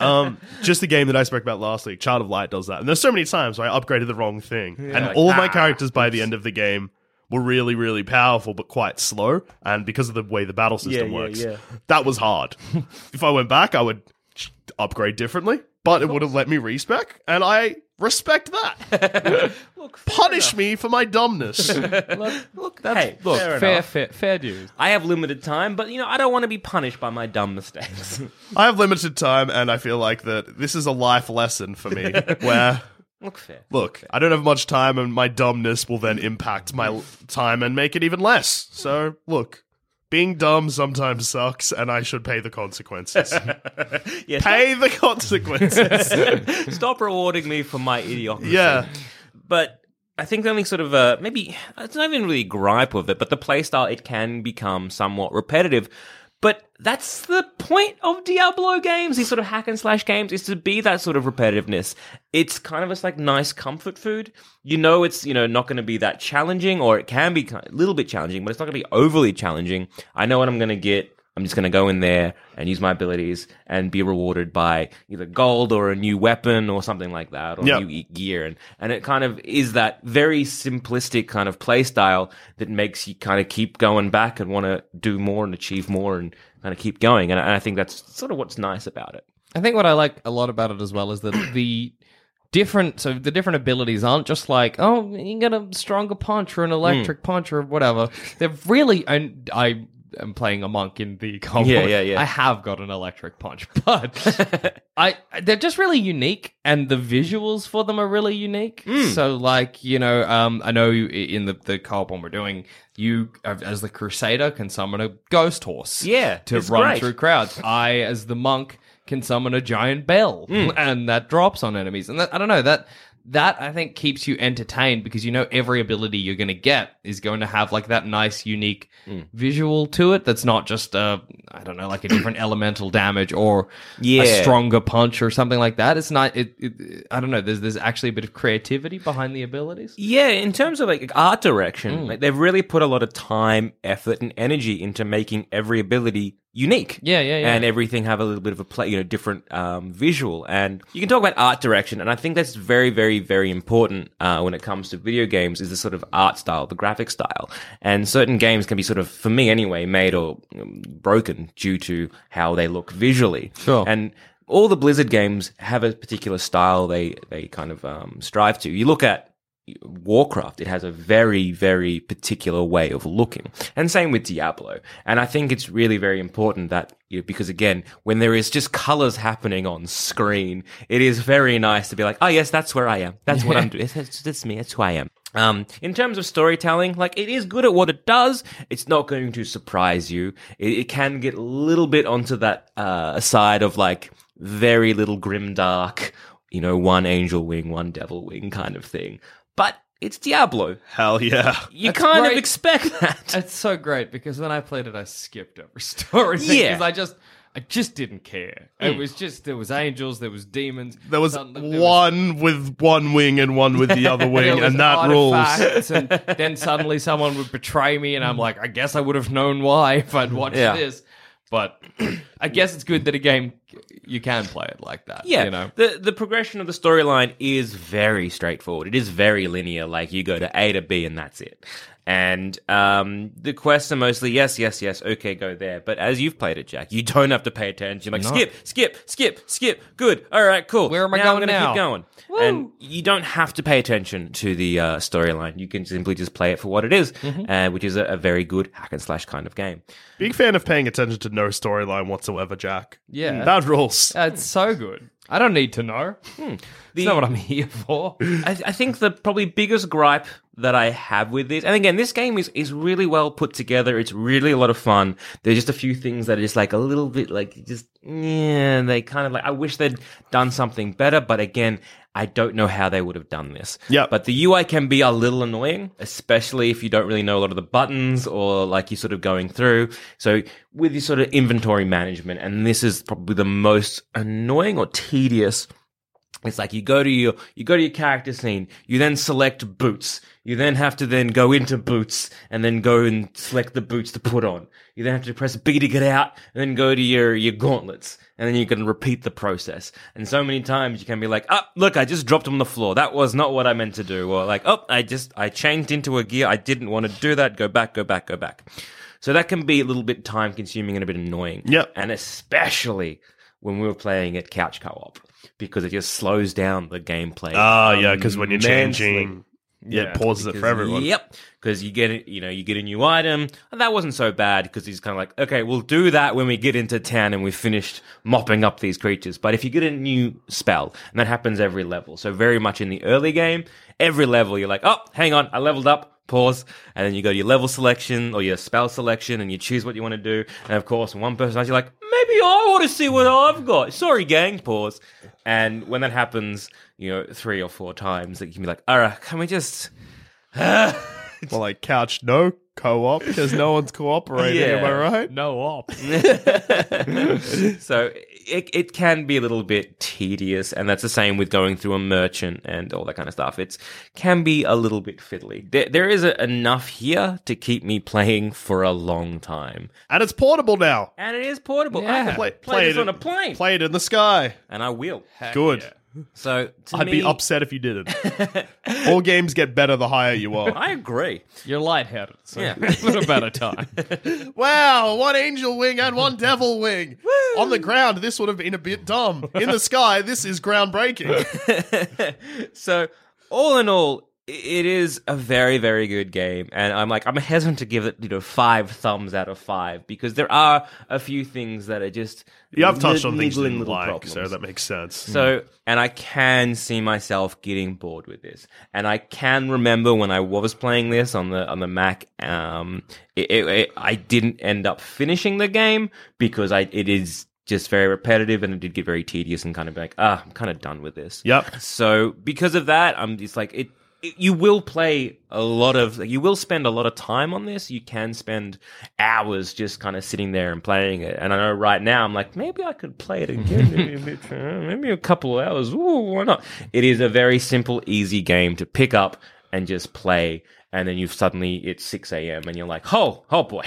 D: Um, just the game that I spoke about last week, Child of Light, does that. And there's so many times where I upgraded the wrong thing, and
B: like,
D: all my
B: ah.
D: characters by the end of the game were really, really powerful, but quite slow. And because of the way the battle system
B: yeah,
D: works,
B: yeah.
D: that was hard. if I went back, I would upgrade differently, but it would have let me respec, and I respect that. Punish me for my dumbness.
B: Look, that's, hey,
C: Look,
B: fair,
C: fair,
B: enough.
C: fair, fair dues.
B: I have limited time, but you know, I don't want to be punished by my dumb mistakes.
D: I have limited time, and I feel like that this is a life lesson for me. Where,
B: Look fair.
D: look, I don't have much time, and my dumbness will then impact my time and make it even less. So, look, being dumb sometimes sucks, and I should pay the consequences.
B: Yeah,
D: pay the consequences.
B: stop, rewarding me for my idiocracy.
D: yeah.
B: but I think the only sort of uh, maybe it's not even really gripe with it, but the playstyle it can become somewhat repetitive. But that's the point of Diablo games, these sort of hack and slash games, is to be that sort of repetitiveness. It's kind of just like nice comfort food. You know, it's you know not going to be that challenging, or it can be a little bit challenging, but it's not going to be overly challenging. I know what I'm going to get. I'm just going to go in there and use my abilities and be rewarded by either gold or a new weapon or something like that, or
D: Yep.
B: new e- gear. And, and it kind of is that very simplistic kind of play style that makes you kind of keep going back and want to do more and achieve more and kind of keep going. And I, and I think that's sort of what's nice about it.
C: I think what I like a lot about it as well is that the different so the different abilities aren't just like oh you get a stronger punch or an electric hmm. punch or whatever. They're really and I am playing a monk in the combo.
B: Yeah, yeah, yeah.
C: I have got an electric punch, but I they're just really unique and the visuals for them are really unique.
B: Hmm.
C: So like you know um I know in the the co-op one we're doing you uh, as the crusader can summon a ghost horse
B: Yeah,
C: to run
B: great.
C: through crowds. I, as the monk, can summon a giant bell,
B: Hmm.
C: and that drops on enemies. And that, I don't know that that I think keeps you entertained because you know every ability you're going to get is going to have like that nice, unique
B: Hmm.
C: visual to it. That's not just uh, I don't know, like a different elemental damage or
B: Yeah.
C: a stronger punch or something like that. It's not. It, it, I don't know. There's there's actually a bit of creativity behind the abilities.
B: Yeah, in terms of like art direction, like they've really put a lot of time, effort, and energy into making every ability unique.
C: Yeah, yeah, yeah.
B: And everything have a little bit of a play, you know, different um, visual. And you can talk about art direction, and I think that's very, very, very important uh, when it comes to video games. Is the sort of art style, the graphic style, and certain games can be sort of, for me anyway, made or um, broken due to how they look visually.
C: Sure.
B: And all the Blizzard games have a particular style they they kind of um, strive to. You look at Warcraft, it has a very, very particular way of looking. And same with Diablo. And I think it's really very important that, you know, because again, when there is just colors happening on screen, it is very nice to be like, oh yes, that's where I am. That's what I'm doing. That's, that's me. That's who I am. Um, in terms of storytelling, like it is good at what it does. It's not going to surprise you. It, it can get a little bit onto that uh, side of like very little grim dark, you know, one angel wing, one devil wing kind of thing. But it's Diablo.
D: Hell yeah.
B: You
C: That's
B: kind of expect that.
C: It's so great because when I played it, I skipped every story thing
B: Yeah.
C: because I just, I just didn't care. It mm. was just there was angels, there was demons.
D: There was
C: some- there was-
D: one with one wing and one with the other
C: there
D: wing,
C: was
D: and that rules.
C: artifacts, and then suddenly someone would betray me, and I'm like, I guess I would have known why if I'd watched
B: Yeah.
C: this. But I guess it's good that a game you can play it like that.
B: Yeah,
C: you know.
B: the the progression of the storyline is very straightforward. It is very linear. Like you go to A to B and that's it. And um, the quests are mostly yes, yes, yes. Okay, go there. But as you've played it, Jack, you don't have to pay attention. Like
C: No.
B: skip, skip, skip, skip. Good. All right, cool.
C: Where am I
B: now
C: going
B: I'm gonna
C: now?
B: Keep going. And you don't have to pay attention to the uh, storyline. You can simply just play it for what it is,
C: Mm-hmm.
B: uh, which is a, a very good hack and slash kind of game.
D: Big fan of paying attention to no storyline whatsoever, Jack.
C: Yeah.
D: That rules.
C: That's so good. I don't need to know. It's not what I'm here for.
B: I, I think the probably biggest gripe that I have with this, and again, this game is is really well put together. It's really a lot of fun. There's just a few things that are just like a little bit like just yeah, they kind of like. I wish they'd done something better, but again. I don't know how they would have done this.
D: Yeah.
B: But the UI can be a little annoying, especially if you don't really know a lot of the buttons or like you're sort of going through. So with your sort of inventory management, and this is probably the most annoying or tedious it's like you go to your you go to your character scene, you then select boots. You then have to then go into boots and then go and select the boots to put on. You then have to press B to get out and then go to your your gauntlets. And then you can repeat the process. And so many times you can be like, "Oh, look, I just dropped on the floor. That was not what I meant to do." Or like, "Oh, I just I changed into a gear. I didn't want to do that. Go back, go back, go back." So that can be a little bit time consuming and a bit annoying.
D: Yep.
B: And especially when we were playing at couch co-op because it just slows down the gameplay.
D: Ah, yeah, because when you're
B: immensely.
D: changing, yeah, it pauses it for everyone.
B: Yep, because you get it, you know, you get a new item. And that wasn't so bad because he's kind of like, okay, we'll do that when we get into town and we've finished mopping up these creatures. But if you get a new spell, and that happens every level, so very much in the early game, every level you're like, oh, hang on, I leveled up. Pause, and then you go to your level selection or your spell selection, and you choose what you want to do. And of course, one person you're like, maybe I want to see what I've got. Sorry, gang. Pause. And when that happens, you know, three or four times, that you can be like, all right, can we just
D: Well, like couch no co-op because no one's cooperating. Am I right?
C: No op.
B: so it, it can be a little bit tedious and that's the same with going through a merchant and all that kind of stuff It can be a little bit fiddly there, there is a, enough here to keep me playing for a long time
D: And it's portable now.
B: and it is portable i can
D: Play,
B: play, this
D: it
B: on a plane
D: Play it in the sky.
B: and i will
D: Good.
B: So to
D: I'd
B: me,
D: be upset if you didn't. All games get better the higher you are.
B: i agree
C: You're lightheaded, so
B: Yeah.
C: give it a better time.
D: Wow, one angel wing and one devil wing. On the ground, this would have been a bit dumb. In the sky, this is groundbreaking.
B: so all in all i- it is a very very good game and i'm like i'm hesitant to give it you know five thumbs out of five because there are a few things that are just
D: You have touched on things you didn't
B: little
D: like,
B: problems.
D: so that makes sense.
B: So, and I can see myself getting bored with this, and I can remember when I was playing this on the on the Mac. Um, it, it, it- I didn't end up finishing the game because I it is just very repetitive, and it did get very tedious, and kind of like ah, I'm kind of done with this.
D: Yep.
B: So because of that, I'm just like it. It- You will play a lot of, you will spend a lot of time on this. You can spend hours just kind of sitting there and playing it. And I know right now, I'm like, maybe I could play it again, maybe a, bit, maybe a couple of hours. Ooh, why not? It is a very simple, easy game to pick up and just play. And then you've suddenly, it's 6 a.m. and you're like, oh, oh boy,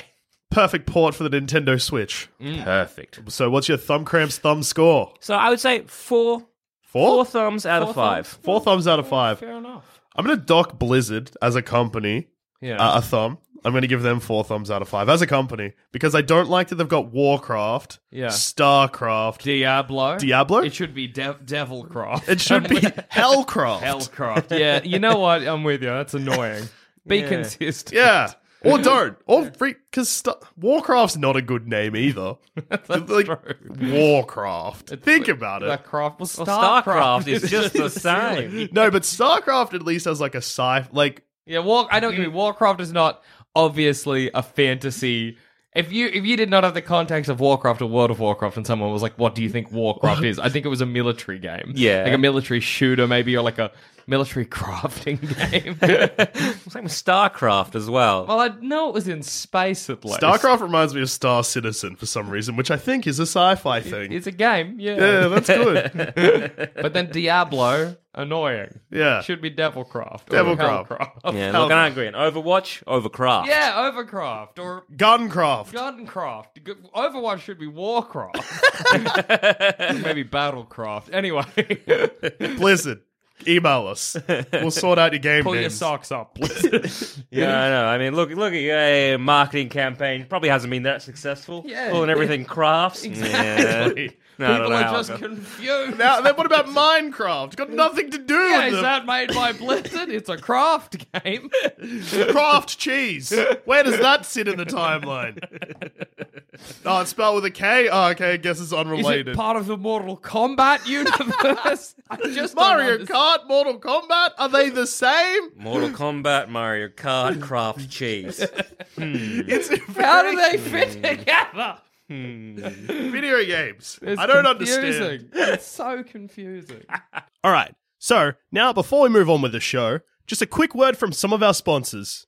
D: Perfect port for the Nintendo Switch. Mm.
B: perfect.
D: So, what's your thumb cramps thumb score?
B: So I would say four,
D: Four?
B: four thumbs out of five.
D: Four thumbs out of five.
C: Fair enough.
D: I'm going to dock Blizzard as a company
C: Yeah.
D: uh, a thumb. I'm going to give them four thumbs out of five as a company because I don't like that they've got Warcraft,
C: Yeah.
D: Starcraft.
C: Diablo.
D: Diablo?
C: It should be Dev- Devilcraft.
D: It should be Hellcraft.
C: Hellcraft. Yeah, you know what? I'm with you. That's annoying. Be consistent.
D: Yeah. Or don't. Or free. Because Star- Warcraft's not a good name either.
C: That's
D: like,
C: true.
D: Warcraft. Think about it.
C: That craft was
B: Well,
C: StarCraft.
B: StarCraft is just the same.
D: No, but StarCraft at least has like a sci like
C: Yeah, War. I know what you mean. Warcraft is not obviously a fantasy. If you if you did not have the context of Warcraft or World of Warcraft, and someone was like, "What do you think Warcraft is?" I think it was a military game.
B: Yeah.
C: like a military shooter, maybe, or like a military crafting game.
B: Same with StarCraft as well.
C: well, I know it was in space at least.
D: StarCraft reminds me of Star Citizen for some reason, which I think is a sci-fi thing.
C: It's a game, yeah.
D: yeah, that's good.
C: But then Diablo, annoying.
D: Yeah.
C: should be Devilcraft.
D: Devilcraft.
C: Hellcraft.
B: yeah,
D: hell
B: look,
D: no.
B: I agree. And Overwatch, Overcraft.
C: Yeah, Overcraft or
D: Guncraft.
C: Guncraft. Overwatch should be Warcraft. Maybe Battlecraft. Anyway,
D: Blizzard. Email us. We'll sort out your game
C: pull your socks up, Blizzard.
B: Yeah, I know. I mean, look, look at your uh, marketing campaign. Probably hasn't been that successful.
C: Yeah.
B: Calling everything crafts.
C: Exactly.
B: Yeah. No,
C: People are just confused.
D: Now, then what about Minecraft? It's got nothing to do
C: yeah,
D: with
C: is
D: the
C: that made by Blizzard? It's a craft game.
D: Kraft cheese. Where does that sit in the timeline? Oh, it's spelled with a K? Oh, okay, I guess it's
C: Is
D: unrelated.
C: it part of the Mortal Kombat universe? I just don't
D: Mario
C: understand.
D: Kart, Mortal Kombat, are they the same?
B: Mortal Kombat, Mario Kart, Kraft Cheese.
D: It's
C: How do they hmm. fit together? Hmm.
D: video games.
C: It's
D: I don't
C: confusing.
D: understand.
C: It's so confusing.
D: All right. So, now before we move on with the show, just a quick word from some of our sponsors.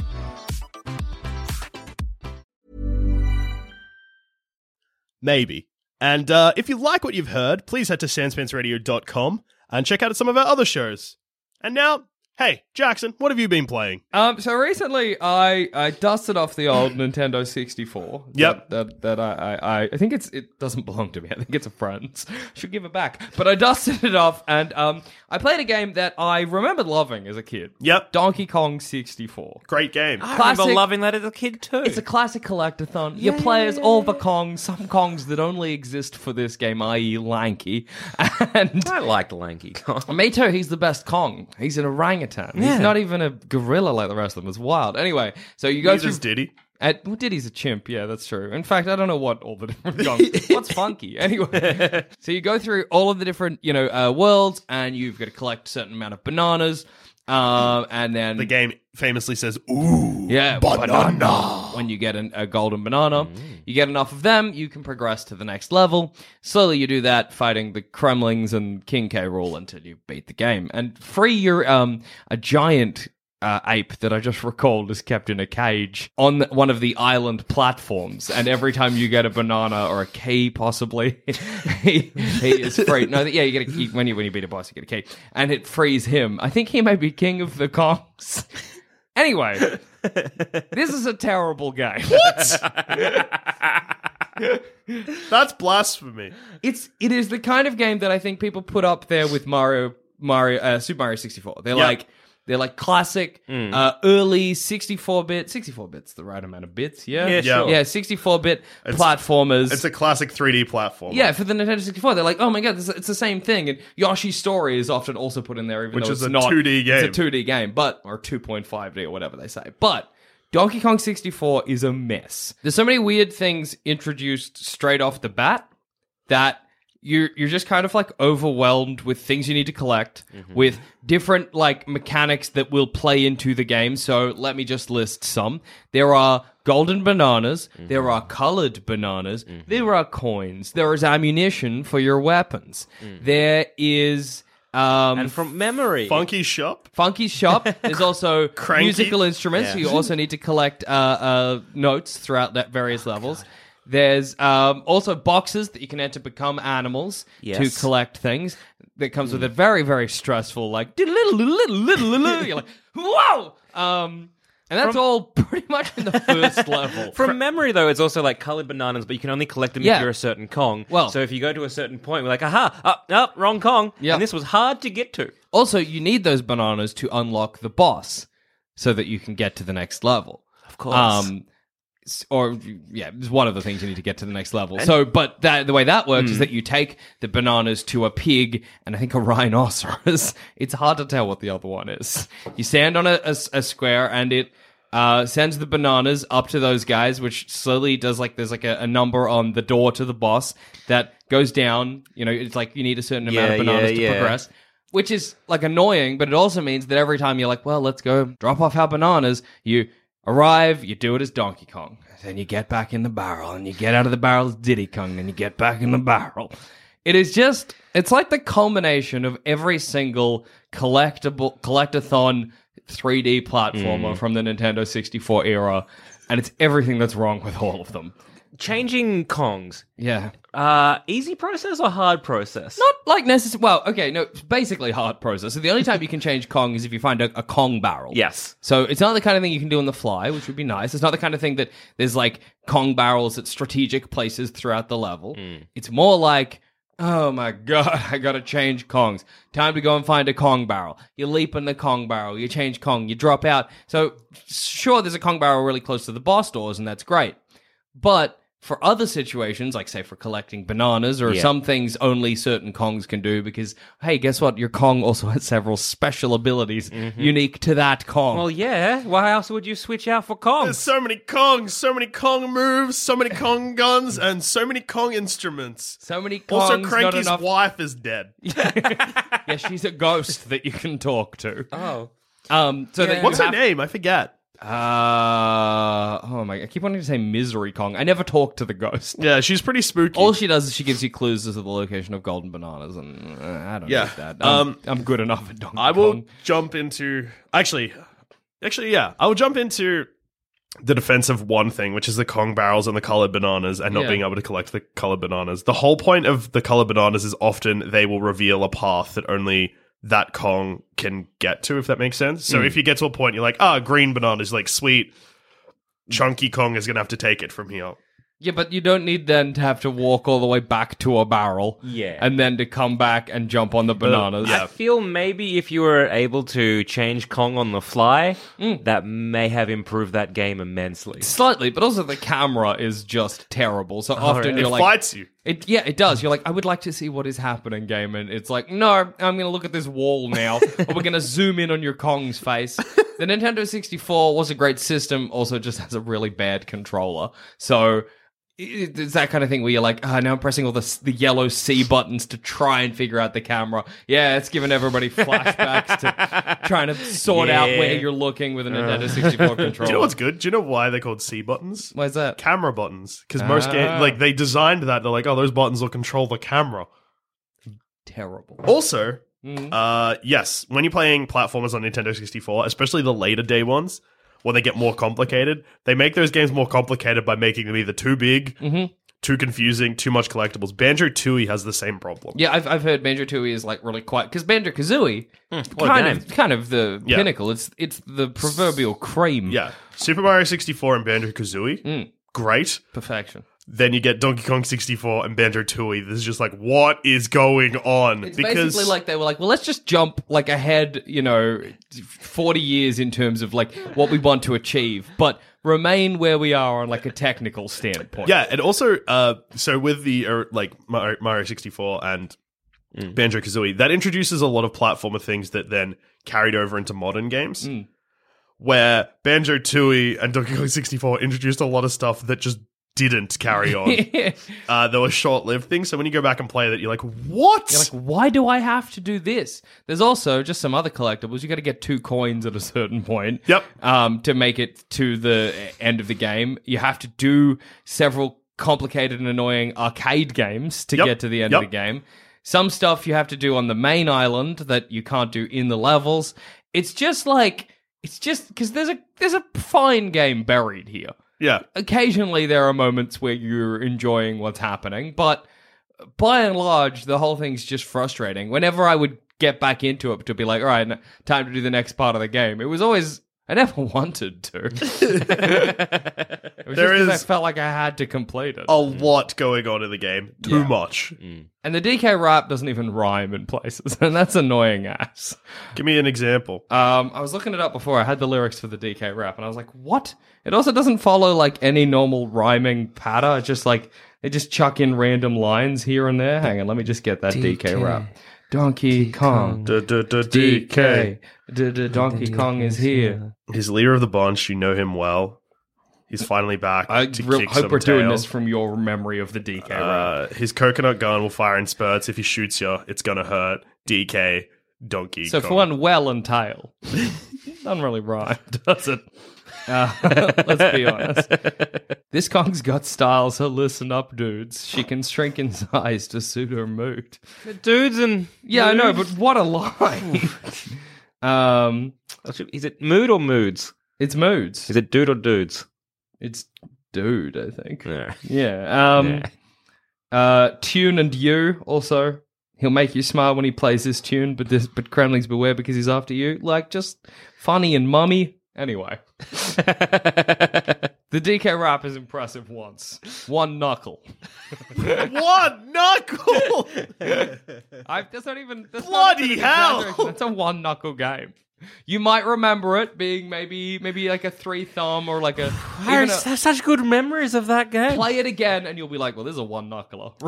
D: Maybe. And uh, if you like what you've heard, please head to sanspantsradio.com and check out some of our other shows. And now, hey, Jackson, what have you been playing?
C: Um, so recently I, I dusted off the old Nintendo 64.
D: Yep.
C: That that, that I, I I think it's it doesn't belong to me. I think it's a friend's. Should give it back. But I dusted it off and um I played a game that I remembered loving as a kid.
D: Yep.
C: Donkey Kong 64.
D: Great game.
B: I remember
C: Classic-
B: loving that as a kid too.
C: It's a classic collectathon. You play as all the Kongs, some Kongs that only exist for this game, i.e. Lanky. And
B: I liked Lanky Kong.
C: me too, he's the best Kong. He's an orangutan.
B: Yeah.
C: He's not even a gorilla like the rest of them. It's wild. Anyway, so you go through
D: Diddy.
C: At, well, Diddy's a chimp. Yeah, that's true. In fact, I don't know what all the different. What's funky? Anyway, so you go through all of the different, you know, uh, worlds, and you've got to collect a certain amount of bananas, um, and then
D: The game famously says, ooh,
C: yeah,
D: banana.
C: When you get an, a golden banana, you get enough of them, you can progress to the next level. Slowly, you do that, fighting the Kremlings and King K. Rool until you beat the game and free your um a giant. Uh, ape that I just recalled is kept in a cage on the- one of the island platforms, and every time you get a banana or a key, possibly, he, he is free. No, yeah, you get a key when you when you beat a boss, you get a key, and it frees him. I think he may be king of the Kongs. Anyway, this is a terrible game. What?
D: That's blasphemy.
C: It's it is the kind of game that I think people put up there with Mario Mario uh, Super Mario 64. They're
D: Yeah.
C: like They're like classic,
B: Mm.
C: uh, early 64 bit, 64 bits, the right amount of bits, yeah?
B: Yeah,
D: sure.
C: Yeah, 64 bit platformers.
D: It's a classic 3D platform.
C: yeah, for the Nintendo 64, they're like, oh my god, this, it's the same thing. And Yoshi's Story is often also put in there, even
D: Which
C: though
D: is
C: it's
D: a
C: not
D: 2D game.
C: It's a 2D game, but or 2.5D or whatever they say. But Donkey Kong 64 is a mess. There's so many weird things introduced straight off the bat that you're you're just kind of like overwhelmed with things you need to collect with different like mechanics that will play into the game. So let me just list some. There are golden bananas, there are colored bananas, there are coins, there is ammunition for your weapons. There is um
B: And from memory,
D: Funky Shop.
C: Funky Shop. There's also musical instruments. So you also need to collect uh, uh, notes throughout that various levels. There's um, also boxes that you can enter to become animals
B: Yes.
C: to collect things. That comes with a very very stressful like diddle-diddle-diddle-diddle-diddle. you're like whoa. Um, and that's all pretty much in the first level.
B: From memory, though, it's also like colored bananas, but you can only collect them
C: Yeah.
B: if you're a certain Kong.
C: Well-
B: so if you go to a certain point, we're like, aha, up, up, wrong Kong.
C: Yeah.
B: And this was hard to get to.
C: Also, you need those bananas to unlock the boss so that you can get to the next level. Of
B: course.
C: Um, or yeah, it's one of the things you need to get to the next level. so, but that the way that works
B: Hmm.
C: is that you take the bananas to a pig and I think a rhinoceros. it's hard to tell what the other one is. You stand on a square and it uh, sends the bananas up to those guys, which slowly does like there's like a, a number on the door to the boss that goes down. You know, it's like you need a certain amount
B: Yeah,
C: of bananas
B: yeah,
C: to
B: yeah.
C: progress which is like annoying, but it also means that every time you're like, well, let's go drop off our bananas, you arrive, you do it as Donkey Kong. Then you get back in the barrel, and you get out of the barrel as Diddy Kong, and you get back in the barrel. It is just, it's like the culmination of every single collectible, collectathon 3D platformer hmm. from the Nintendo 64 era, and it's everything that's wrong with all of them.
B: Changing Kongs.
C: Yeah.
B: Uh, easy process or hard process?
C: Not like necessary. Well, okay, no, it's basically hard process. So the only time you can change Kong is if you find a, a Kong barrel.
B: Yes.
C: So it's not the kind of thing you can do on the fly, which would be nice. It's not the kind of thing that there's like Kong barrels at strategic places throughout the level. It's more like, oh my god, I gotta change Kongs. Time to go and find a Kong barrel. You leap in the Kong barrel, you change Kong, you drop out. So sure, there's a Kong barrel really close to the boss doors, and that's great. But for other situations, like say for collecting bananas or
B: Yeah.
C: some things only certain Kongs can do, because hey, guess what? Your Kong also has several special abilities unique to that Kong.
B: Well, yeah. Why else would you switch out for Kong?
D: There's so many Kongs, so many Kong moves, so many Kong guns, and so many Kong instruments.
C: so many Kongs,
D: Also,
C: not
D: Cranky's
C: enough.
D: wife is dead.
C: yeah, she's a ghost that you can talk to.
B: Oh.
C: Um, so that you
D: What's her
C: have-
D: name? I forget.
C: Uh, oh my! I keep wanting to say Misery Kong. I never talk to the ghost.
D: Yeah, she's pretty spooky.
C: All she does is she gives you clues as to the location of golden bananas, and uh, I don't
D: Yeah.
C: need that. I'm,
D: Um,
C: I'm good enough at Donkey
D: I will
C: Kong.
D: jump into actually, actually, yeah, I will jump into the defense of one thing, which is the Kong barrels and the colored bananas, and not
C: Yeah.
D: being able to collect the colored bananas. The whole point of the colored bananas is often they will reveal a path that only that Kong can get to, if that makes sense. So if you get to a point, you're like, ah, green banana is like sweet. Chunky Kong is gonna have to take it from here.
C: Yeah, but you don't need then to have to walk all the way back to a barrel.
B: Yeah.
C: And then to come back and jump on the bananas.
D: yeah.
B: I feel maybe if you were able to change Kong on the fly, mm. that may have improved that game immensely.
C: Slightly, but also the camera is just terrible. So oh, often
B: really?
C: you're
D: It
C: like,
D: fights you.
C: It yeah, it does. You're like, I would like to see what is happening, game, and it's like, no, I'm gonna look at this wall now, or we're gonna zoom in on your Kong's face. The Nintendo 64 was a great system, also just has a really bad controller. So it- it's that kind of thing where you're like, ah, now I'm pressing all the the yellow C buttons to try and figure out the camera. Yeah, it's giving everybody flashbacks to trying to sort out where you're looking with a Nintendo 64 controller.
D: Do you know what's good? Do you know why they're called C buttons?
C: Why's that?
D: camera buttons because most
C: Ah.
D: game like they designed that they're like oh those buttons will control the camera
C: Terrible.
D: also
C: Mm-hmm.
D: uh yes when you're playing platformers on nintendo 64 especially the later day ones when they get more complicated they make those games more complicated by making them either too big
C: Mm-hmm.
D: too confusing too much collectibles banjo tooie has the same problem
C: Yeah, I've I've heard Banjo Tooie is like really quite because Banjo Kazooie
B: a
C: kind of kind of the
D: Yeah.
C: pinnacle. It's it's the proverbial cream.
D: yeah super mario 64 and banjo kazooie
C: Mm.
D: great
C: perfection.
D: Then you get Donkey Kong 64 and Banjo Tooie. This is just like, what is going on?
C: It's basically like they were like, well, let's just jump like ahead, you know, 40 years in terms of like what we want to achieve, but remain where we are on like a technical standpoint.
D: Yeah, and also, uh, so with the uh, like Mario, Mario 64 and Banjo Kazooie, that introduces a lot of platformer things that then carried over into modern games. Where Banjo Tooie and Donkey Kong 64 introduced a lot of stuff that just didn't carry on. uh, they were short lived things. So when you go back and play that, you're like, what?
C: You're like, why do I have to do this? There's also just some other collectibles. You got to get two coins at a certain point.
D: Yep.
C: Um, to make it to the end of the game, you have to do several complicated and annoying arcade games to
D: Yep.
C: get to the end
D: Yep.
C: of the game. Some stuff you have to do on the main island that you can't do in the levels. It's just like it's just because there's a there's a fine game buried here
D: yeah.
C: occasionally there are moments where you're enjoying what's happening, but by and large, the whole thing's just frustrating. Whenever I would get back into it to be like, all right, time to do the next part of the game, it was always. I never wanted to. it was
D: There
C: just 'cause
D: is-
C: I felt like I had to complete it.
D: A lot going on in the game. Too
C: Yeah.
D: much.
C: And the DK rap doesn't even rhyme in places, and that's annoying ass.
D: Give me an example.
C: Um, I was looking it up before. I had the lyrics for the DK rap, and I was like, "What?" It also doesn't follow like any normal rhyming pattern. It's just like they just chuck in random lines here and there. Hang on, let me just get that DK, rap. Donkey Kong,
D: D- d- d-
C: DK, D- d- Donkey Kong is here.
D: He's leader of the bunch. You know him well. He's finally back
C: I
D: to
C: re-
D: kick
C: hope
D: some
C: we're doing this from your memory of the DK.
D: Uh, his coconut gun will fire in spurts. If he shoots you, it's gonna hurt. DK, Donkey.
C: So
D: Kong.
C: for one, well and tail doesn't really rhyme, does it? Uh, let's be honest. This Kong's got style, so listen up, dudes. She can shrink in size to suit her mood.
B: Dudes and
C: Yeah, I know, but what a line. Um,
B: is it mood or moods?
C: it's moods.
B: Is it dude or dudes?
C: It's dude, I think.
B: Yeah.
C: Yeah. Um, uh, tune and you also. He'll make you smile when he plays this tune, but this, but Kremlings beware because he's after you. Like just funny and mummy. Anyway, the DK rap is impressive once. One knuckle.
D: one knuckle?
C: I, that's not even that's
D: Bloody
C: not even
D: hell!
C: exaggeration. That's a one knuckle game. You might remember it being maybe maybe like a three thumb or like a, even a-
B: have such good memories of that game.
C: play it again and you'll be like, well, this is a one knuckler.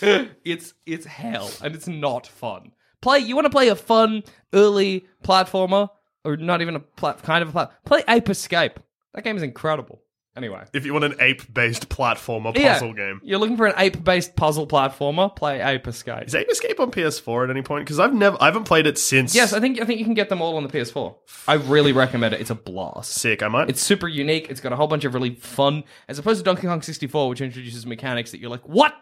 C: Right? it's it's hell and it's not fun. Play you want to play a fun early platformer or not even a plat, kind of a plat. Play Ape Escape. That game is incredible. Anyway,
D: if you want an ape-based platformer
C: Yeah,
D: puzzle game,
C: You're looking for an ape-based puzzle platformer. Play Ape Escape.
D: is Ape Escape on PS4 at any point? Because I've never, I haven't played it since.
C: Yes, I think I think you can get them all on the PS4. I really recommend it. It's a blast.
D: sick. I might.
C: It's super unique. It's got a whole bunch of really fun, as opposed to Donkey Kong 64, which introduces mechanics that you're like, what?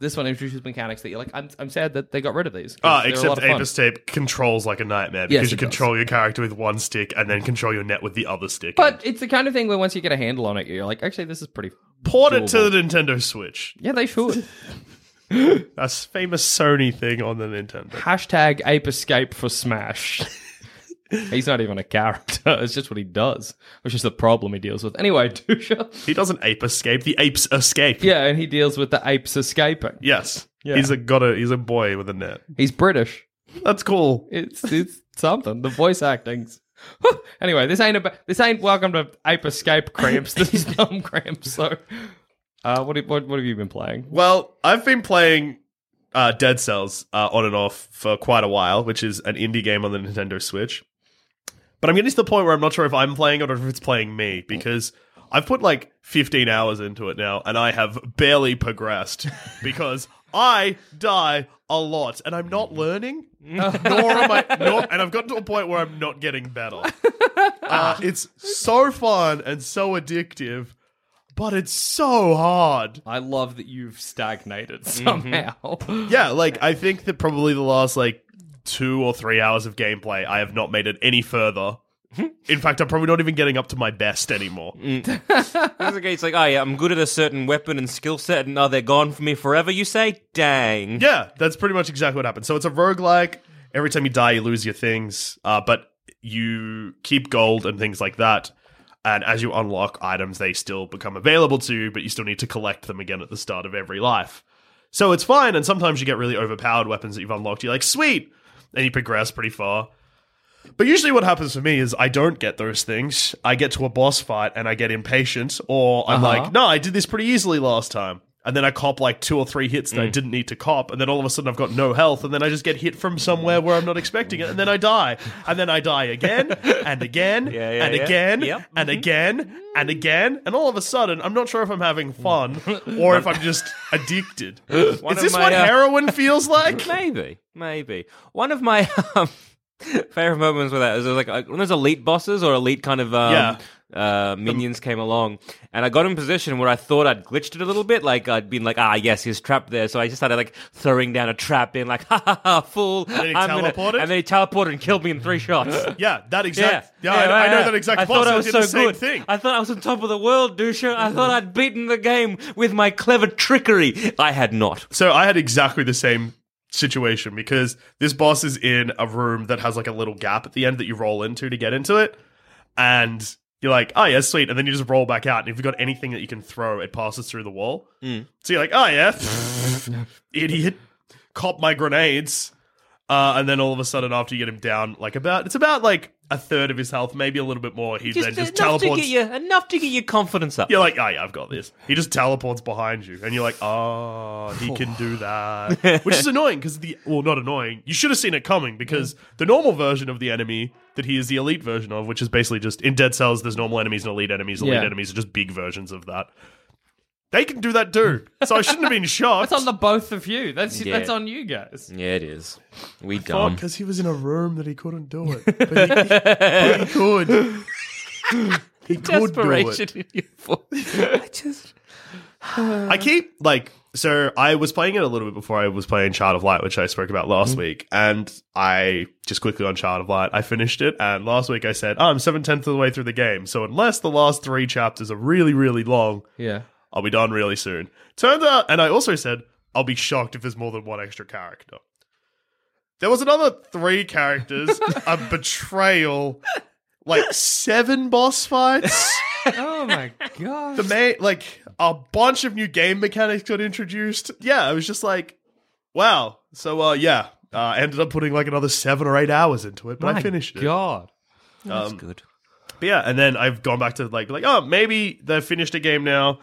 C: This one introduces mechanics that you're like, I'm, I'm sad that they got rid of these.
D: Ah,
C: they're a lot
D: except
C: of fun.
D: Ape Escape controls like a nightmare
C: Yes,
D: because
C: it
D: you
C: does.
D: control your character with one stick and then control your net with the other stick.
C: But it's the kind of thing where once you get a handle on it, you're like, actually, this is pretty.
D: port it to the Nintendo Switch.
C: Yeah, they should.
D: That's famous Sony thing on the Nintendo.
C: Hashtag Ape Escape for Smash. He's not even a character. It's just what he does, which is the problem he deals with. Anyway, Dusha.
D: He doesn't ape escape. The apes escape.
C: Yeah, and he deals with the apes escaping.
D: Yes.
C: Yeah.
D: He's a got a he's a boy with a net.
C: He's British.
D: That's cool.
C: It's it's something. The voice acting's. anyway, this ain't about this ain't welcome to Ape Escape cramps. This is thumb cramps. So, uh, what, have- what what have you been playing?
D: Well, I've been playing uh, Dead Cells uh, on and off for quite a while, which is an indie game on the Nintendo Switch. But I'm getting to the point where I'm not sure if I'm playing it or if it's playing me because I've put like 15 hours into it now and I have barely progressed because I die a lot and I'm not learning. nor am I, nor, and I've gotten to a point where I'm not getting better. Uh, it's so fun and so addictive, but it's so hard.
C: I love that you've stagnated somehow.
D: Yeah, like I think that probably the last like two or three hours of gameplay, I have not made it any further. In fact, I'm probably not even getting up to my best anymore.
B: It's like, it's like, oh yeah, I'm good at a certain weapon and skill set, and now they're gone for me forever. You say, dang.
D: Yeah, that's pretty much exactly what happened. So it's a roguelike. Every time you die, you lose your things, uh, but you keep gold and things like that. And as you unlock items, they still become available to you, but you still need to collect them again at the start of every life. So it's fine, and sometimes you get really overpowered weapons that you've unlocked. You're like, sweet! And you progress pretty far. But usually what happens for me is I don't get those things. I get to a boss fight and I get impatient, or I'm
C: Uh-huh.
D: like, no, I did this pretty easily last time. And then I cop like two or three hits that I didn't need to cop, and then all of a sudden I've got no health, and then I just get hit from somewhere where I'm not expecting it, and then I die. And then I die again, and again,
B: Yeah, yeah,
D: and
B: yeah.
D: again,
B: Yep.
D: and again, and again, and all of a sudden I'm not sure if I'm having fun or if I'm just addicted. Is this
B: my,
D: what
B: uh,
D: heroin feels like?
B: Maybe, maybe. One of my um, favorite moments with that is like when there's elite bosses or elite kind of um,
D: Yeah.
B: Uh, minions came along, and I got in position where I thought I'd glitched it a little bit, like I'd been like, ah, yes, he's trapped there. So I just started like throwing down a trap, being like, ha ha ha, fool.
D: then he
B: I'm gonna-"
D: teleported?
B: and then he teleported and killed me in three shots.
D: Yeah, that exact. Yeah, I, I know that exact
B: I
D: boss.
B: thought I
D: I
B: was
D: did
B: so
D: the same
B: good.
D: thing.
B: I thought I was on top of the world, Dusha. I thought I'd beaten the game with my clever trickery. I had not.
D: So I had exactly the same situation because this boss is in a room that has like a little gap at the end that you roll into to get into it. And you're like, oh, yeah, sweet. And then you just roll back out. And if you've got anything that you can throw, it passes through the wall. So you're like, oh, yeah, idiot. Cop my grenades. Uh, and then all of a sudden, after you get him down, like about, it's about like a third of his health, maybe a little bit more. He then just
B: enough to
D: teleports.
B: get you enough to get your confidence up.
D: You're like, oh yeah, I've got this. He just teleports behind you, and you're like, oh, he can do that, which is annoying because the well, not annoying. You should have seen it coming because the normal version of the enemy that he is the elite version of, which is basically just in Dead Cells, there's normal enemies and elite enemies. Elite
C: Yeah.
D: enemies are just big versions of that. They can do that too, so I shouldn't have been shocked.
C: That's on the both of you. That's
B: Yeah.
C: that's on you guys.
B: Yeah, it is. We dumb.
D: because he was in a room that he couldn't do it, but he, but he could. He could do it.
B: Desperation in your voice. I just.
D: I keep like so I was playing it a little bit before I was playing Child of Light, which I spoke about last mm-hmm. week, and I just quickly on Child of Light, I finished it, and last week I said, oh, I'm seven tenths of the way through the game, so unless the last three chapters are really, really long,
C: Yeah.
D: I'll be done really soon. Turns out, and I also said, I'll be shocked if there's more than one extra character. There was another three characters, a betrayal, like seven boss fights.
C: Oh my god.
D: the main like a bunch of new game mechanics got introduced. Yeah, I was just like, wow. So uh yeah, uh, I ended up putting like another seven or eight hours into it, but I
C: my
D: finished it.
C: God.
B: That's
D: Um,
B: good.
D: But yeah, and then I've gone back to like like oh maybe they've finished a game now.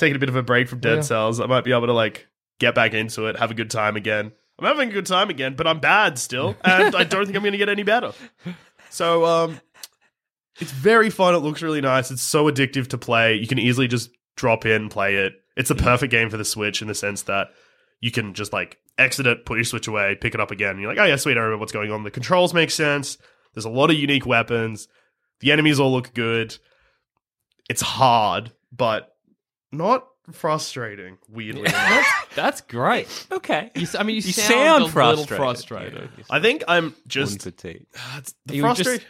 D: I've a bit of a break from Dead
C: Yeah.
D: Cells. I might be able to like get back into it, have a good time again. I'm having a good time again, but I'm bad still, and I don't think I'm going to get any better. So um, it's very fun. It looks really nice. It's so addictive to play. You can easily just drop in, play it. It's the perfect game for the Switch in the sense that you can just like exit it, put your Switch away, pick it up again. And you're like, oh yeah, sweet, I remember what's going on. The controls make sense. There's a lot of unique weapons. The enemies all look good. It's hard, but not frustrating. Weirdly, enough.
C: That's great.
B: Okay.
C: You, s- I mean, you,
B: You
C: sound,
B: sound
C: a
B: frustrated.
C: little frustrated.
D: I think I'm just
B: Just
D: the,
C: You
D: frustra-
C: just-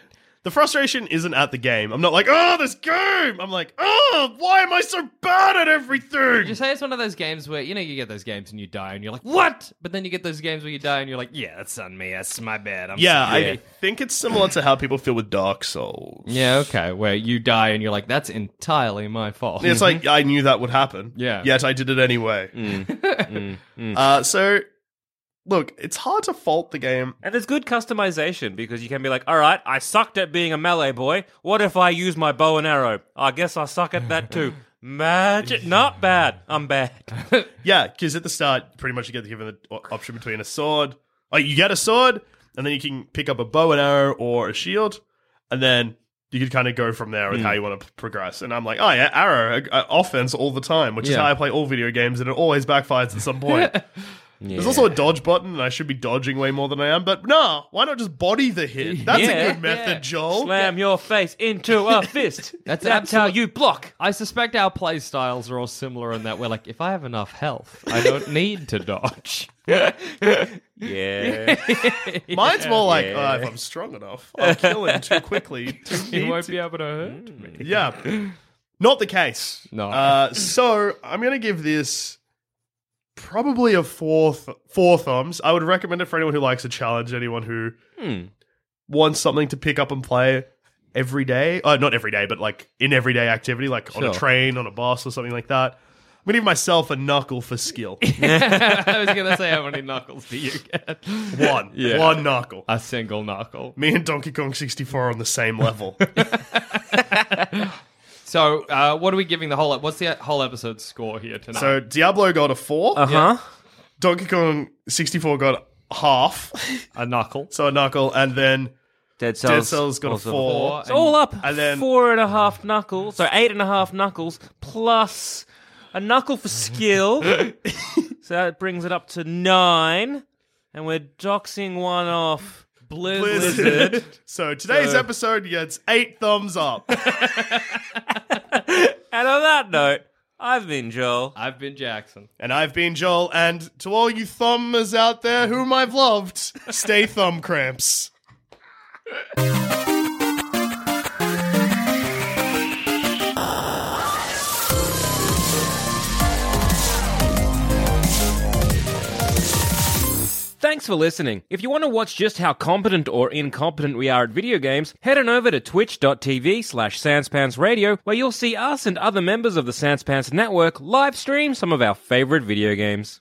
D: the frustration isn't at the game. I'm not like, oh, this game. I'm like, oh, why am I so bad at everything?
C: Would you say it's one of those games where you know you get those games and you die and you're like, what? But then you get those games where you die and you're like, yeah, that's on me. That's my bad. I'm
D: yeah,
C: sorry."
D: I think it's similar to how people feel with Dark Souls.
C: yeah, okay. Where you die and you're like, that's entirely my fault.
D: It's like I knew that would happen.
C: Yeah.
D: Yet I did it anyway.
B: Mm.
D: Uh, so, look, it's hard to fault the game.
B: And there's good customization because you can be like, all right, I sucked at being a melee boy. What if I use my bow and arrow? I guess I suck at that too. Magic. Not bad. I'm bad.
D: Yeah, because at the start, pretty much you get given the o- option between a sword. Like you get a sword, and then you can pick up a bow and arrow or a shield, and then you can kind of go from there with how you want to p- progress. And I'm like, oh yeah, arrow, uh, offense all the time, which is
C: Yeah.
D: how I play all video games, and it always backfires at some point. There's also a dodge button, and I should be dodging way more than I am. But no, why not just body the hit? That's
B: Yeah.
D: a good method, Joel.
B: Slam your face into a fist.
C: That's
B: That's, how
C: absolute-
B: you block.
C: I suspect our play styles are all similar in that we're like, if I have enough health, I don't need to dodge.
B: Yeah. yeah.
D: Mine's more like,
B: Yeah.
D: oh, if I'm strong enough, I'll kill him too quickly. to
C: You
D: need
C: won't
D: to-
C: be able to hurt me.
D: Yeah. Not the case.
C: No.
D: Uh, so I'm going to give this probably a fourth four thumbs. I would recommend it for anyone who likes a challenge, anyone who
B: Hmm.
D: wants something to pick up and play. every day. Uh, not every day, but like in everyday activity, like on a
C: Sure.
D: train, on a bus, or something like that. I'm gonna give myself a knuckle for skill.
C: I was gonna say how many knuckles do you get?
D: One,
C: Yeah.
D: one knuckle.
C: A single knuckle.
D: Me and Donkey Kong 64 are on the same level.
C: So, uh, what are we giving the whole? What's the whole episode score here tonight?
D: so Diablo got a four.
B: Uh huh.
D: Donkey Kong 64 got half,
C: a knuckle.
D: so a knuckle, and then
B: Dead Cells.
D: Dead Cells got a
B: also-
D: four.
B: It's all up.
D: And then-
B: four and a half knuckles. So eight and a half knuckles plus a knuckle for skill. so that brings it up to nine. And we're doxing one off.
D: Blizzard. so today's
B: So-
D: episode gets eight thumbs up.
B: And on that note, I've been Joel.
C: I've been Jackson.
D: and I've been Joel, and to all you thumbers out there whom I've loved, stay thumb cramps.
B: Thanks for listening. If you want to watch just how competent or incompetent we are at video games, head on over to twitch.tv slash sanspantsradio where you'll see us and other members of the Sanspants Network live stream some of our favorite video games.